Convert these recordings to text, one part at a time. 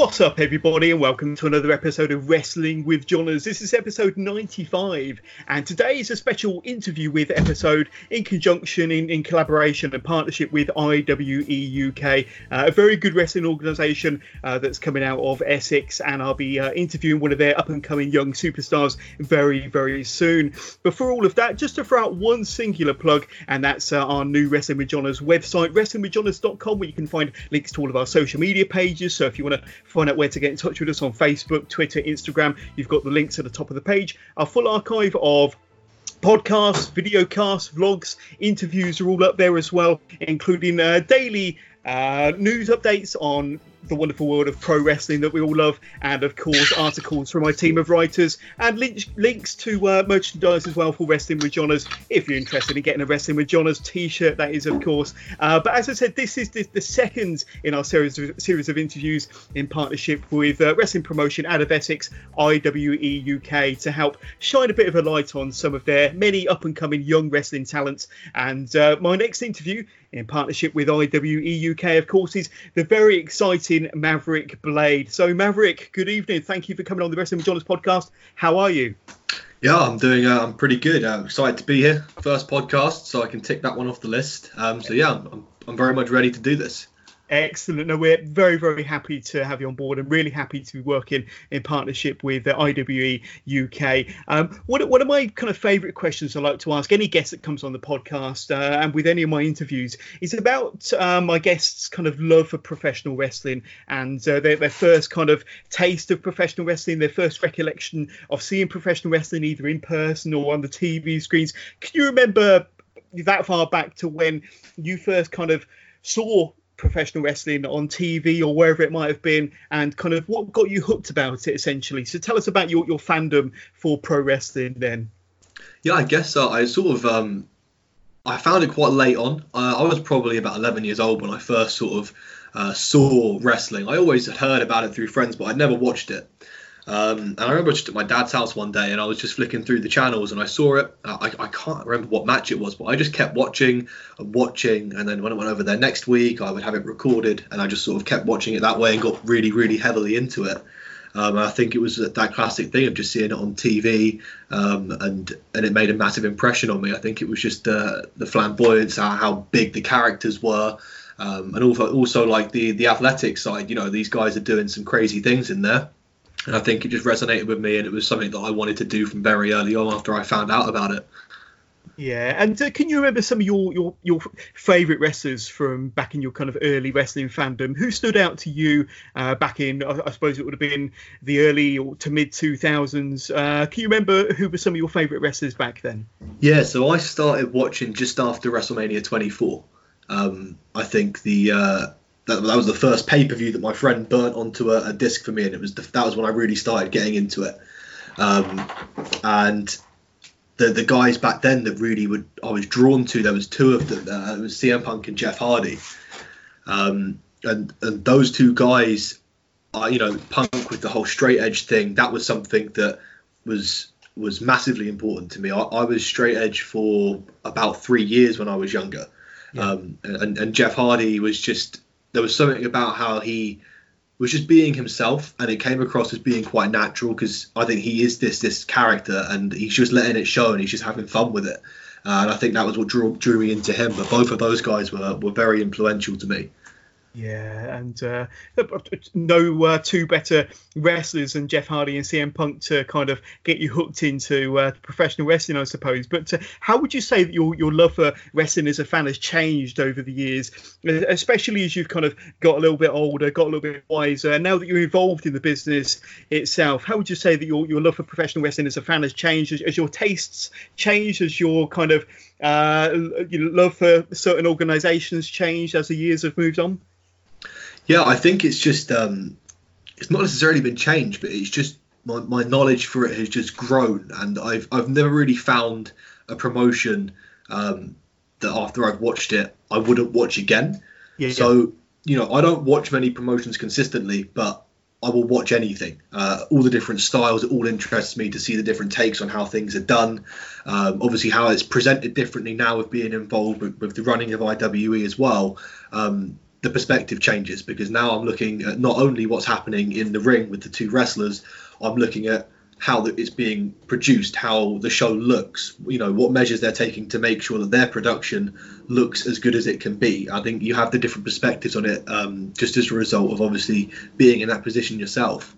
What's up, everybody, and welcome to another episode of Wrestling with Johners. This is episode 95, and today is a special interview with episode in conjunction, in, in collaboration and partnership with IWE UK, uh, a very good wrestling organisation uh, that's coming out of Essex, and I'll be uh, interviewing one of their up and coming young superstars very, very soon. Before all of that, just to throw out one singular plug, and that's uh, our new Wrestling with Johners website, wrestlingwithjohners.com, where you can find links to all of our social media pages. So if you want to find out where to get in touch with us on Facebook, Twitter, Instagram. You've got the links at the top of the page. Our full archive of podcasts, video casts, vlogs, interviews are all up there as well, including uh, daily uh, news updates on the wonderful world of pro wrestling that we all love, and of course articles from my team of writers and links links to uh, merchandise as well for Wrestling with Johners. If you're interested in getting a Wrestling with Johners T-shirt, that is of course. Uh, but as I said, this is the, the, second in our series of, series of interviews in partnership with uh, wrestling promotion out of Essex, IWE UK, to help shine a bit of a light on some of their many up and coming young wrestling talents. And uh, my next interview in partnership with IWE UK, of course, is the very exciting Maverick Blade. So, Maverick, good evening. Thank you for coming on the Wrestling with Johners podcast. How are you? Yeah, I'm doing. Uh, I'm pretty good. I'm excited to be here. First podcast, so I can tick that one off the list. Um, so yeah, I'm, I'm very much ready to do this. Excellent. No, we're very, very happy to have you on board and really happy to be working in partnership with the IWE UK. Um, one, one of my kind of favourite questions I like to ask any guest that comes on the podcast uh, and with any of my interviews is about um, my guests' kind of love for professional wrestling and uh, their, their first kind of taste of professional wrestling, their first recollection of seeing professional wrestling either in person or on the TV screens. Can you remember that far back to when you first kind of saw professional wrestling on TV or wherever it might have been, and kind of what got you hooked about it essentially. So tell us about your, your fandom for pro wrestling then. Yeah, I guess uh, I sort of um, I found it quite late on. Uh, I was probably about 11 years old when I first sort of uh, saw wrestling. I always had heard about it through friends, but I'd never watched it. Um, and I remember just at my dad's house one day, and I was just flicking through the channels, and I saw it. I, I can't remember what match it was, but I just kept watching and watching, and then when I went over there next week, I would have it recorded, and I just sort of kept watching it that way and got really, really heavily into it. Um, I think it was that classic thing of just seeing it on TV, um, and and it made a massive impression on me. I think it was just uh, the flamboyance, how, how big the characters were, um, and also also like the the athletic side. You know, these guys are doing some crazy things in there. And I think it just resonated with me, and it was something that I wanted to do from very early on after I found out about it. Yeah, and uh, can you remember some of your your your favourite wrestlers from back in your kind of early wrestling fandom? Who stood out to you uh, back in? I, I, suppose it would have been the early or to mid two thousands. Uh, can you remember who were some of your favourite wrestlers back then? Yeah, so I started watching just after WrestleMania 24. Um, I think the uh, that, that was the first pay per view that my friend burnt onto a, a, disc for me, and it was the, that was when I really started getting into it. Um, and the the guys back then that really would I was drawn to, there was two of them. Uh, it was CM Punk and Jeff Hardy, um, and and those two guys, uh, you know, Punk with the whole straight edge thing. That was something that was was massively important to me. I, I was straight edge for about three years when I was younger. Yeah. Um, and, and Jeff Hardy was just there was something about how he was just being himself, and it came across as being quite natural because I think he is this this character, and he's just letting it show, and he's just having fun with it. Uh, and I think that was what drew, drew me into him. But both of those guys were, were very influential to me. Yeah, and uh, no uh, two better wrestlers than Jeff Hardy and CM Punk to kind of get you hooked into uh, professional wrestling, I suppose. But uh, how would you say that your your love for wrestling as a fan has changed over the years, especially as you've kind of got a little bit older, got a little bit wiser, and now that you're involved in the business itself? How would you say that your, your love for professional wrestling as a fan has changed, as, as your tastes changed, as your kind of uh, love for certain organisations changed as the years have moved on? Yeah, I think it's just um, it's not necessarily been changed, but it's just my, my knowledge for it has just grown, and I've I've never really found a promotion um, that after I've watched it I wouldn't watch again. Yeah, so yeah. you know I don't watch many promotions consistently, but I will watch anything. Uh, all the different styles, it all interests me to see the different takes on how things are done. Um, obviously, how it's presented differently now with being involved with, with the running of IWE as well. Um, the perspective changes because now I'm looking at not only what's happening in the ring with the two wrestlers, I'm looking at how it's being produced, how the show looks, you know, what measures they're taking to make sure that their production looks as good as it can be. I think you have the different perspectives on it um, just as a result of obviously being in that position yourself.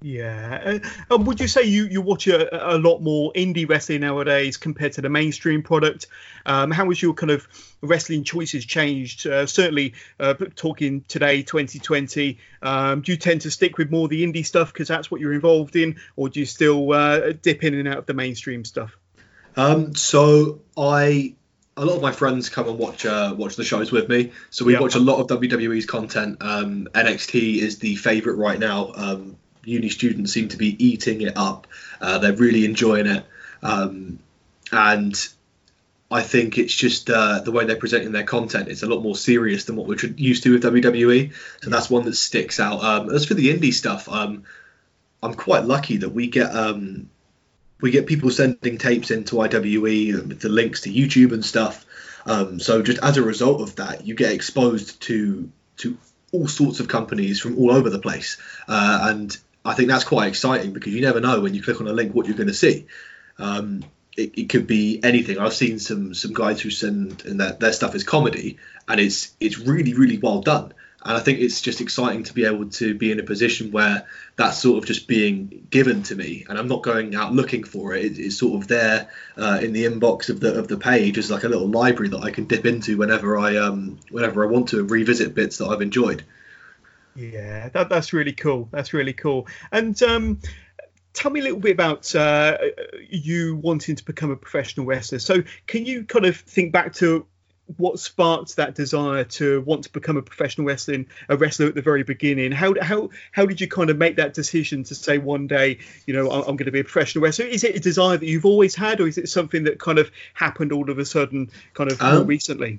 Yeah. Uh, um, would you say you, you watch a, a lot more indie wrestling nowadays compared to the mainstream product? Um, how has your kind of wrestling choices changed? Uh, certainly, uh, talking today, 2020, um, do you tend to stick with more the indie stuff because that's what you're involved in, or do you still uh, dip in and out of the mainstream stuff? Um, so I a lot of my friends come and watch uh, watch the shows with me. So we watch a lot of WWE's content. Um, NXT is the favorite right now. Um, uni students seem to be eating it up. Uh, they're really enjoying it, um, and I think it's just uh, the way they're presenting their content. It's a lot more serious than what we're used to with WWE. So that's one that sticks out. Um, as for the indie stuff, um, I'm quite lucky that we get um, we get people sending tapes into IWE with the links to YouTube and stuff. Um, so just as a result of that, you get exposed to to all sorts of companies from all over the place, uh, and I think that's quite exciting because you never know when you click on a link what you're going to see. Um, it, it, could be anything. I've seen some some guys who send and their, their stuff is comedy, and it's it's really really well done. And I think it's just exciting to be able to be in a position where that's sort of just being given to me, and I'm not going out looking for it. it it's sort of there uh, in the inbox of the of the page as like a little library that I can dip into whenever I um whenever I want to revisit bits that I've enjoyed. Yeah, that, that's really cool. That's really cool. And um, tell me a little bit about uh, you wanting to become a professional wrestler. So, can you kind of think back to what sparked that desire to want to become a professional wrestling a wrestler at the very beginning? How how how did you kind of make that decision to say one day, you know, I'm, I'm going to be a professional wrestler? Is it a desire that you've always had, or is it something that kind of happened all of a sudden, kind of um, more recently?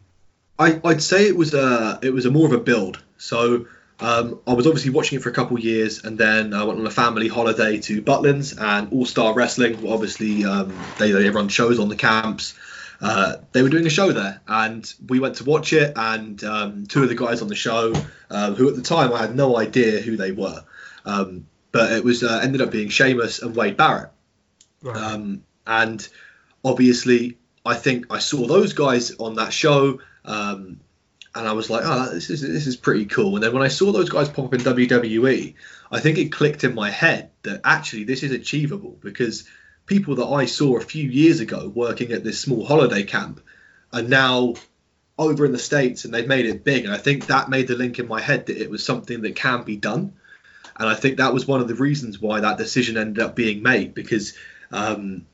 I, I'd say it was a it was a more of a build. So um, I was obviously watching it for a couple of years, and then I went on a family holiday to Butlins and All Star Wrestling. Obviously, um, they, they run shows on the camps. Uh, they were doing a show there, and we went to watch it. And um, two of the guys on the show, uh, who at the time I had no idea who they were, um, but it was uh, ended up being Sheamus and Wade Barrett. Right. Um, and obviously, I think I saw those guys on that show. Um, and I was like, oh, this is this is pretty cool. And then when I saw those guys pop up in WWE, I think it clicked in my head that actually this is achievable because people that I saw a few years ago working at this small holiday camp are now over in the states and they've made it big. And I think that made the link in my head that it was something that can be done. And I think that was one of the reasons why that decision ended up being made because um,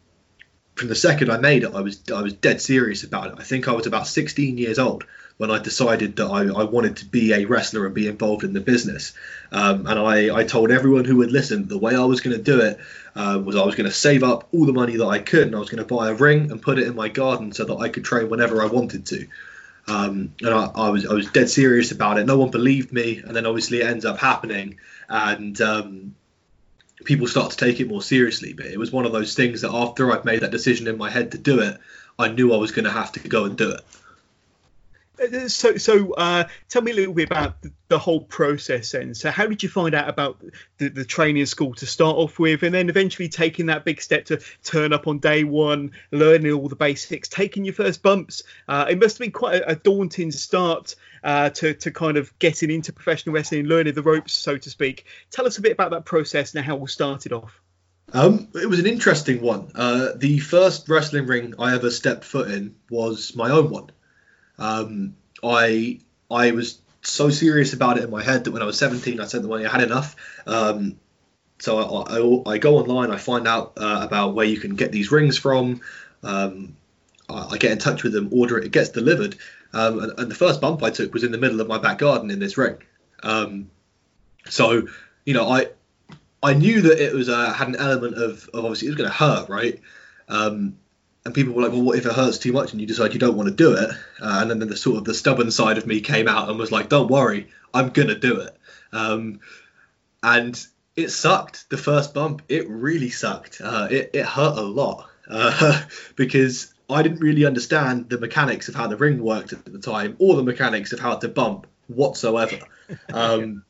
from the second I made it, I was I was dead serious about it. I think I was about 16 years old when I decided that I, I wanted to be a wrestler and be involved in the business. Um, and I, I told everyone who would listen the way I was going to do it uh, was I was going to save up all the money that I could and I was going to buy a ring and put it in my garden so that I could train whenever I wanted to. Um, and I, I, was I was dead serious about it. No one believed me, and then obviously it ends up happening, and um, people start to take it more seriously. But it was one of those things that after I'd made that decision in my head to do it, I knew I was going to have to go and do it. So, so uh, tell me a little bit about the, the, whole process then. So, how did you find out about the, the, training school to start off with, and then eventually taking that big step to turn up on day one, learning all the basics, taking your first bumps? Uh, it must have been quite a, a daunting start uh, to to kind of getting into professional wrestling, learning the ropes, so to speak. Tell us a bit about that process and how we started off. Um, it was an interesting one. Uh, the first wrestling ring I ever stepped foot in was my own one. Um, I I was so serious about it in my head that when I was 17, I said that when I had enough. Um, so I, I, I, go online, I find out uh, about where you can get these rings from. Um, I, I, get in touch with them, order it, it gets delivered. Um, and, and, the first bump I took was in the middle of my back garden in this ring. Um, so, you know, I I knew that it was uh, had an element of, of obviously it was going to hurt, right? Um, and people were like, well, what if it hurts too much and you decide you don't want to do it? Uh, and then, the sort of the stubborn side of me came out and was like, don't worry, I'm gonna do it. Um, and it sucked. The first bump, it really sucked. Uh, it, it hurt a lot uh, because I didn't really understand the mechanics of how the ring worked at the time, or the mechanics of how to bump whatsoever. Um,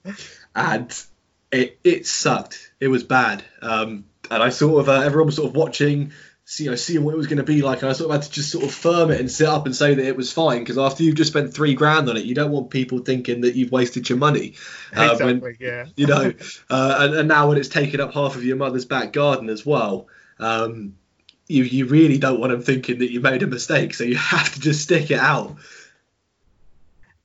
and it it sucked. It was bad. Um, and I sort of uh, everyone was sort of watching you know, seeing what it was going to be like, and I sort of had to just sort of firm it and sit up and say that it was fine because after you've just spent three grand on it, you don't want people thinking that you've wasted your money. Uh, exactly. When, yeah. You know, uh, and, and, now when it's taken up half of your mother's back garden as well, um, you you really don't want them thinking that you made a mistake, so you have to just stick it out.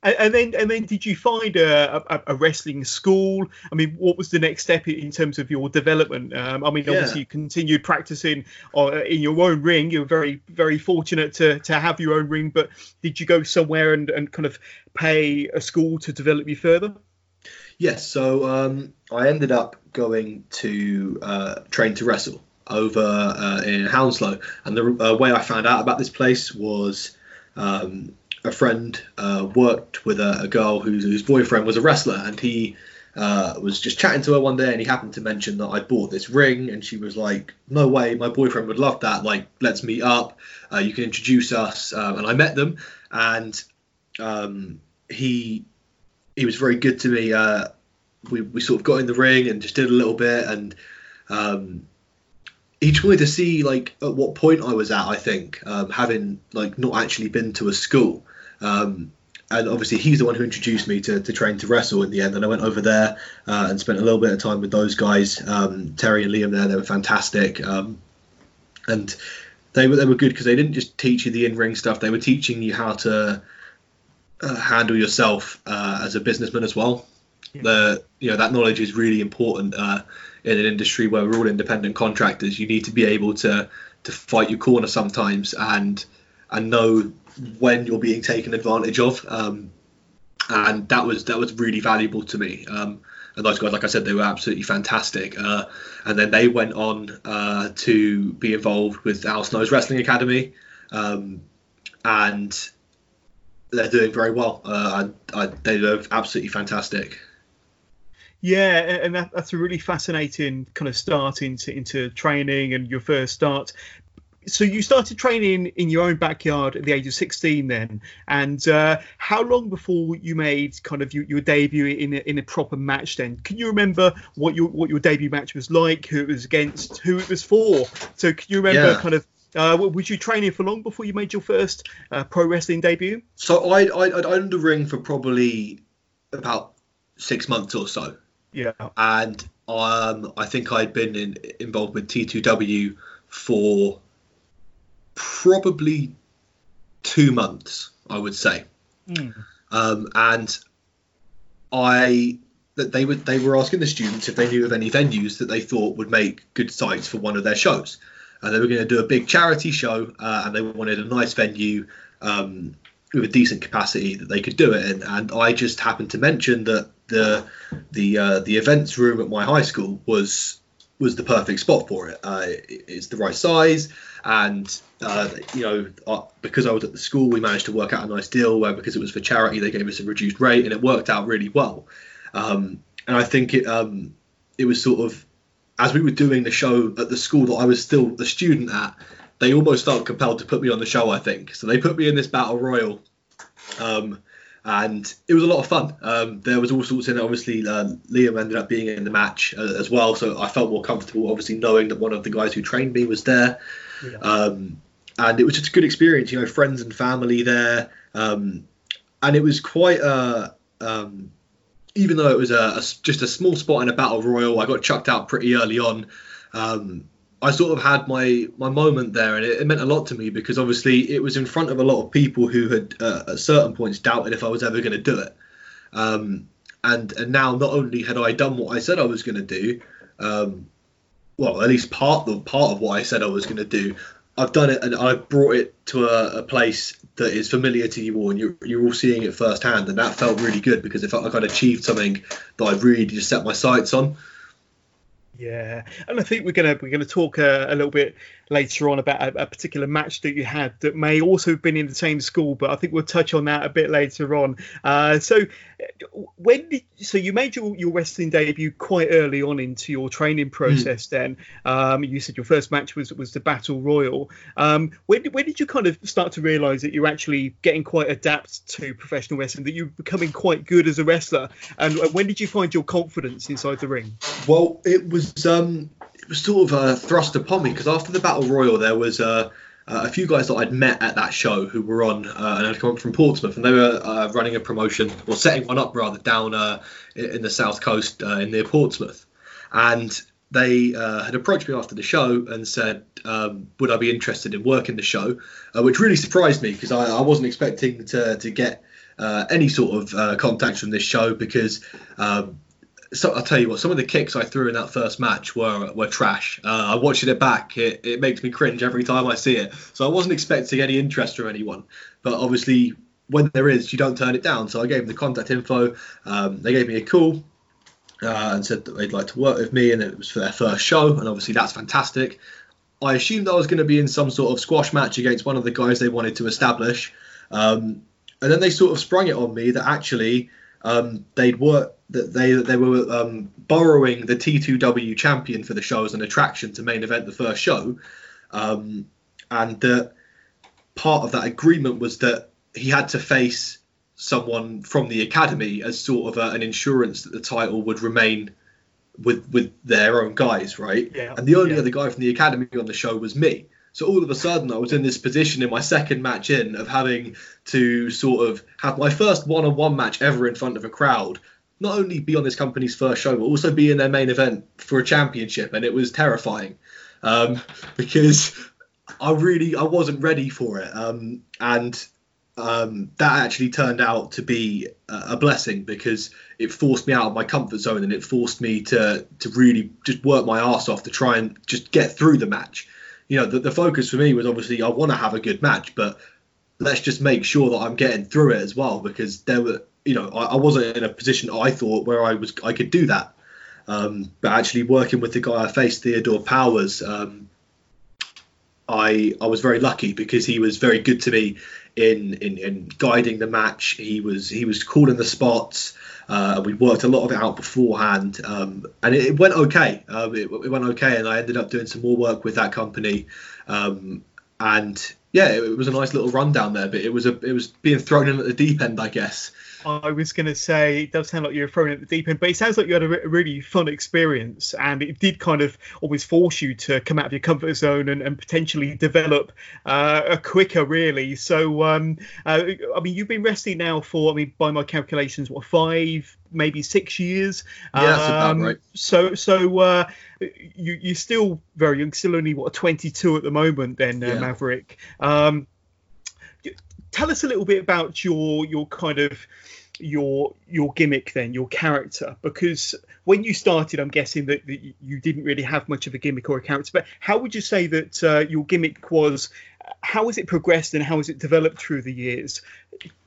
And, then, and then, did you find a, a, a, wrestling school? I mean, what was the next step in terms of your development? Um, I mean, obviously, yeah. you continued practicing uh, in your own ring. You're very, very fortunate to, to have your own ring. But did you go somewhere and, and kind of pay a school to develop you further? Yes. So um, I ended up going to uh, train to wrestle over uh, in Hounslow, and the uh, way I found out about this place was. Um, a friend uh, worked with a, a girl whose, whose, boyfriend was a wrestler, and he uh, was just chatting to her one day, and he happened to mention that I bought this ring, and she was like, "No way, my boyfriend would love that. Like, let's meet up. Uh, you can introduce us." Um, and I met them, and um, he he was very good to me. Uh, we we sort of got in the ring and just did a little bit, and um, he just wanted to see like at what point I was at. I think um, having like not actually been to a school, um, and obviously he's the one who introduced me to, to train to wrestle in the end. And I went over there uh, and spent a little bit of time with those guys, um, Terry and Liam. There, they were fantastic, um, and they were they were good because they didn't just teach you the in ring stuff. They were teaching you how to uh, handle yourself uh, as a businessman as well. Yeah. The you know that knowledge is really important uh, in an industry where we're all independent contractors. You need to be able to to fight your corner sometimes and and know when you're being taken advantage of. Um, and that was that was really valuable to me. Um, and those guys, like I said, they were absolutely fantastic. Uh, and then they went on uh, to be involved with Al Snow's Wrestling Academy, um, and they're doing very well. Uh, I, I, they look absolutely fantastic. Yeah, and that, that's a really fascinating kind of start into into training and your first start. So you started training in your own backyard at the age of 16 then, and uh, how long before you made kind of your, your debut in a, in a proper match? Then can you remember what your what your debut match was like, who it was against, who it was for? So can you remember yeah. kind of uh, was you training for long before you made your first uh, pro wrestling debut? So I I I'd owned the ring for probably about six months or so. Yeah. And um, I think I'd been in, involved with T2W for probably two months, I would say. Mm. Um, and I that they would they were asking the students if they knew of any venues that they thought would make good sites for one of their shows. And they were going to do a big charity show, uh, and they wanted a nice venue um, with a decent capacity that they could do it in. And I just happened to mention that the the uh, the events room at my high school was was the perfect spot for it. Uh, it's the right size, and uh, you know uh, because I was at the school, we managed to work out a nice deal where because it was for charity, they gave us a reduced rate, and it worked out really well. Um, and I think it um, it was sort of as we were doing the show at the school that I was still a student at, they almost felt compelled to put me on the show. I think so. They put me in this battle royal Um, and it was a lot of fun. Um, there was all sorts in it. Obviously, uh, Liam ended up being in the match uh, as well, so I felt more comfortable. Obviously, knowing that one of the guys who trained me was there, yeah. um, and it was just a good experience. You know, friends and family there, um, and it was quite a. Um, even though it was a, a, just a small spot in a battle royal, I got chucked out pretty early on. Um, I sort of had my my moment there, and it, it, meant a lot to me because obviously it was in front of a lot of people who had uh, at certain points doubted if I was ever going to do it. Um, and and now not only had I done what I said I was going to do, um, well at least part of part of what I said I was going to do, I've done it and I've brought it to a, a, place that is familiar to you all, and you're you're all seeing it firsthand, and that felt really good because it felt like I'd achieved something that I really just set my sights on. Yeah, and I think we're gonna we're gonna talk a, a little bit later on about a, a, particular match that you had that may also have been in the same school, but I think we'll touch on that a bit later on. Uh, so, when did so you made your, your wrestling debut quite early on into your training hmm. process? Mm. Then um, you said your first match was was the Battle Royal. Um, when when did you kind of start to realise that you're actually getting quite adapt to professional wrestling, that you're becoming quite good as a wrestler, and when did you find your confidence inside the ring? Well, it was um, it was sort of uh, thrust upon me because after the battle royal, there was uh, a few guys that I'd met at that show who were on uh, and had come up from Portsmouth, and they were uh, running a promotion or setting one up rather down uh, in the south coast uh, in near Portsmouth, and they uh, had approached me after the show and said, um, "Would I be interested in working the show?" Uh, which really surprised me because I, I, wasn't expecting to to get any sort of contacts from this show because. Um, so I'll tell you what, some of the kicks I threw in that first match were were trash. Uh, I watching it back, it, it makes me cringe every time I see it. So I wasn't expecting any interest from anyone, but obviously when there is, you don't turn it down. So I gave them the contact info. Um, they gave me a call uh, and said that they'd like to work with me, and it was for their first show, and obviously that's fantastic. I assumed I was going to be in some sort of squash match against one of the guys they wanted to establish, um, and then they sort of sprung it on me that actually um, they'd work that they they were um, borrowing the T2W champion for the show as an attraction to main event the first show, um, and that part of that agreement was that he had to face someone from the academy as sort of a, an insurance that the title would remain with with their own guys, right? Yeah. And the only yeah. other guy from the academy on the show was me. So all of a sudden, I was in this position in my second match in of having to sort of have my first one-on-one match ever in front of a crowd. Not only be on this company's first show, but also be in their main event for a championship, and it was terrifying. Um, because I really I wasn't ready for it, um, and um, that actually turned out to be a blessing because it forced me out of my comfort zone and it forced me to to really just work my ass off to try and just get through the match. You know, the, the focus for me was obviously I want to have a good match, but let's just make sure that I'm getting through it as well because there were, you know, I, I wasn't in a position I thought where I was I could do that. Um, but actually working with the guy I faced, Theodore Powers, um, I I was very lucky because he was very good to me in in, in guiding the match. He was he was calling the spots. Uh, we worked a lot of it out beforehand, um, and it, it, went okay. Um, it, it, went okay, and I ended up doing some more work with that company. Um, and yeah, it, it, was a nice little run down there, but it was a it was being thrown in at the deep end, I guess. I was going to say it does sound like you were thrown at the deep end, but it sounds like you had a, re- really fun experience, and it did kind of always force you to come out of your comfort zone and, and potentially develop uh, a quicker, really. So, um, uh, I mean, you've been wrestling now for, I mean, by my calculations, what five, maybe six years. Yeah, that's about um, right. So, so uh, you you're still very young, still only what 22 at the moment, then uh, yeah. Maverick. Um, tell us a little bit about your your kind of your your gimmick then your character because when you started i'm guessing that, that, you didn't really have much of a gimmick or a character but how would you say that uh, your gimmick was how has it progressed and how has it developed through the years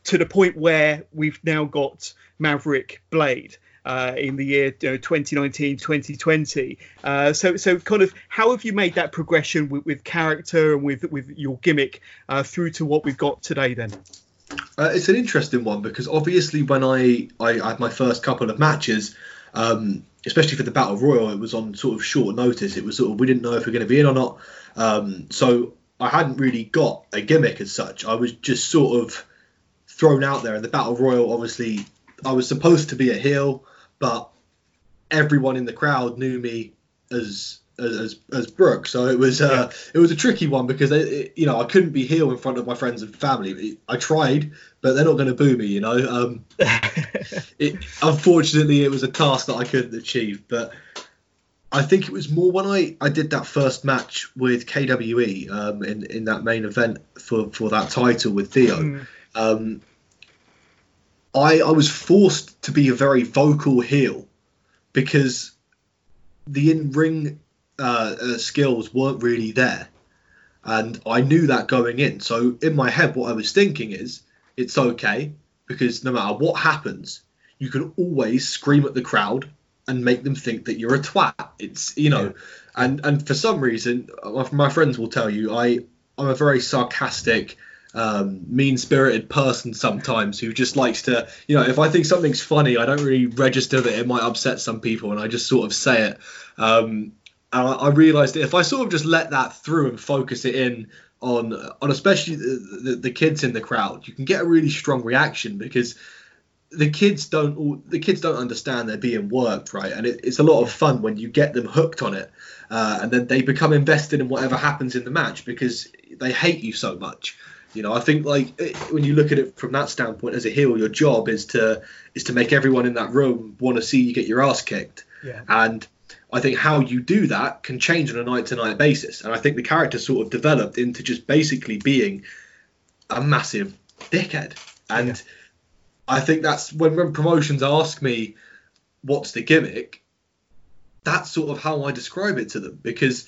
to the point where we've now got maverick blade uh, in the year you know, 2019 2020 uh, so so kind of how have you made that progression with, with character and with with your gimmick uh, through to what we've got today then? Uh, it's an interesting one because obviously when I, I had my first couple of matches um, especially for the battle royal it was on sort of short notice. It was sort of we didn't know if we are going to be in or not. Um, so I hadn't really got a gimmick as such. I was just sort of thrown out there. The battle royal. Obviously, I was supposed to be a heel, but everyone in the crowd knew me as as as Brooke. So it was uh, yeah. it was a tricky one because it, it, you know I couldn't be heel in front of my friends and family. I tried, but they're not going to boo me. You know, um, it, unfortunately, it was a task that I couldn't achieve. But I think it was more when I, I did that first match with KWE um, in in that main event for for that title with Theo. Mm. Um, I I was forced to be a very vocal heel because the in ring uh, uh, skills weren't really there. And I knew that going in. So in my head, what I was thinking is it's okay because no matter what happens, you can always scream at the crowd and make them think that you're a twat. It's you know, yeah. and and for some reason, my friends will tell you I I'm a very sarcastic, um, mean spirited person sometimes who just likes to you know if I think something's funny, I don't really register that it might upset some people, and I just sort of say it. Um, and I, I realized if I sort of just let that through and focus it in on on especially the, the, the kids in the crowd, you can get a really strong reaction because the kids don't the kids don't understand they're being worked right and it, it's a lot of fun when you get them hooked on it uh, and then they become invested in whatever happens in the match because they hate you so much you know i think like eh, when you look at it from that standpoint as a heel your job is to is to make everyone in that room want to see you get your ass kicked yeah. and I think how you do that can change on a night to night basis. And I think the character sort of developed into just basically being a massive dickhead. And yeah. I think that's when, when promotions ask me what's the gimmick, that's sort of how I describe it to them because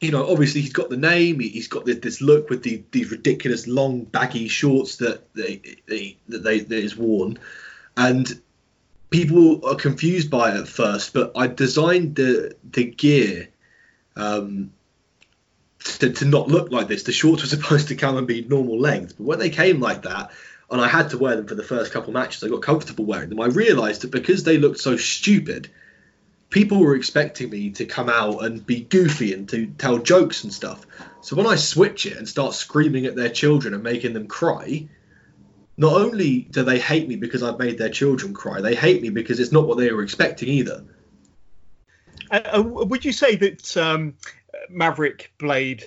you know, obviously he's got the name, he's got this, look with the, these ridiculous long baggy shorts that they, they that they that is worn, and people are confused by it at first, but I designed the the gear um, to, to not look like this. The shorts were supposed to come and be normal length, but when they came like that, and I had to wear them for the first couple matches, I got comfortable wearing them. I realised that because they looked so stupid, people were expecting me to come out and be goofy and to tell jokes and stuff. So when I switch it and start screaming at their children and making them cry, not only do they hate me because I've made their children cry, they hate me because it's not what they were expecting either. Uh, uh would you say that um, Maverick Blade